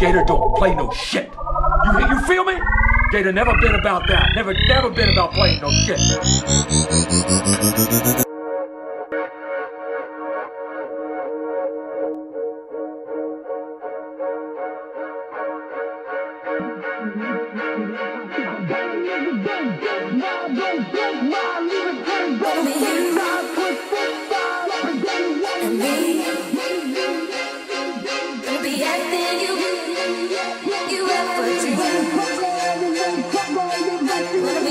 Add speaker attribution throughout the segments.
Speaker 1: Gator don't play no shit. You, you feel me? Gator never been about that. Never, never been about playing no shit.
Speaker 2: You're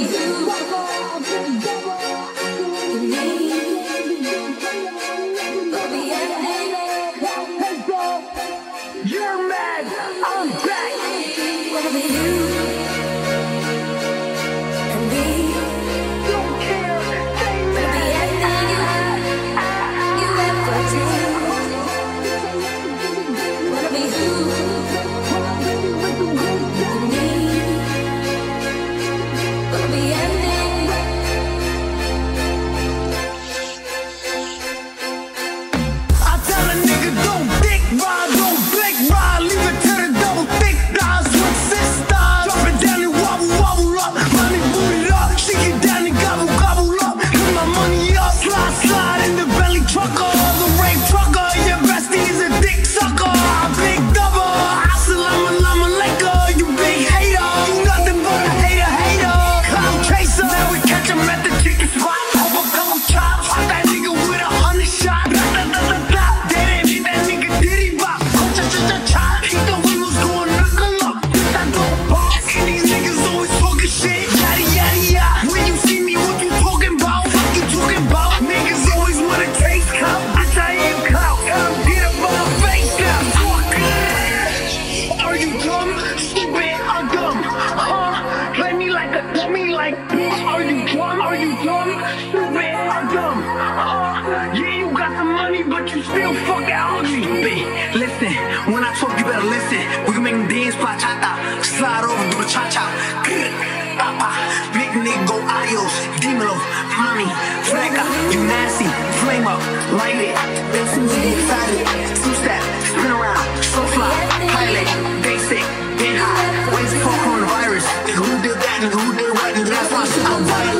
Speaker 2: still fuck that ugly bitch. Listen, when I talk, you better listen. We can make them dance, bachata, slide over, do the cha cha. Good, papa, big nigga, adios, dímelo, mommy, flaca, you nasty, flame up, light it, SMG excited, two step, spin around, so fly, pilot, basic, get high, where's the fuck coronavirus? Who did that? Who did what? That's why I'm violent.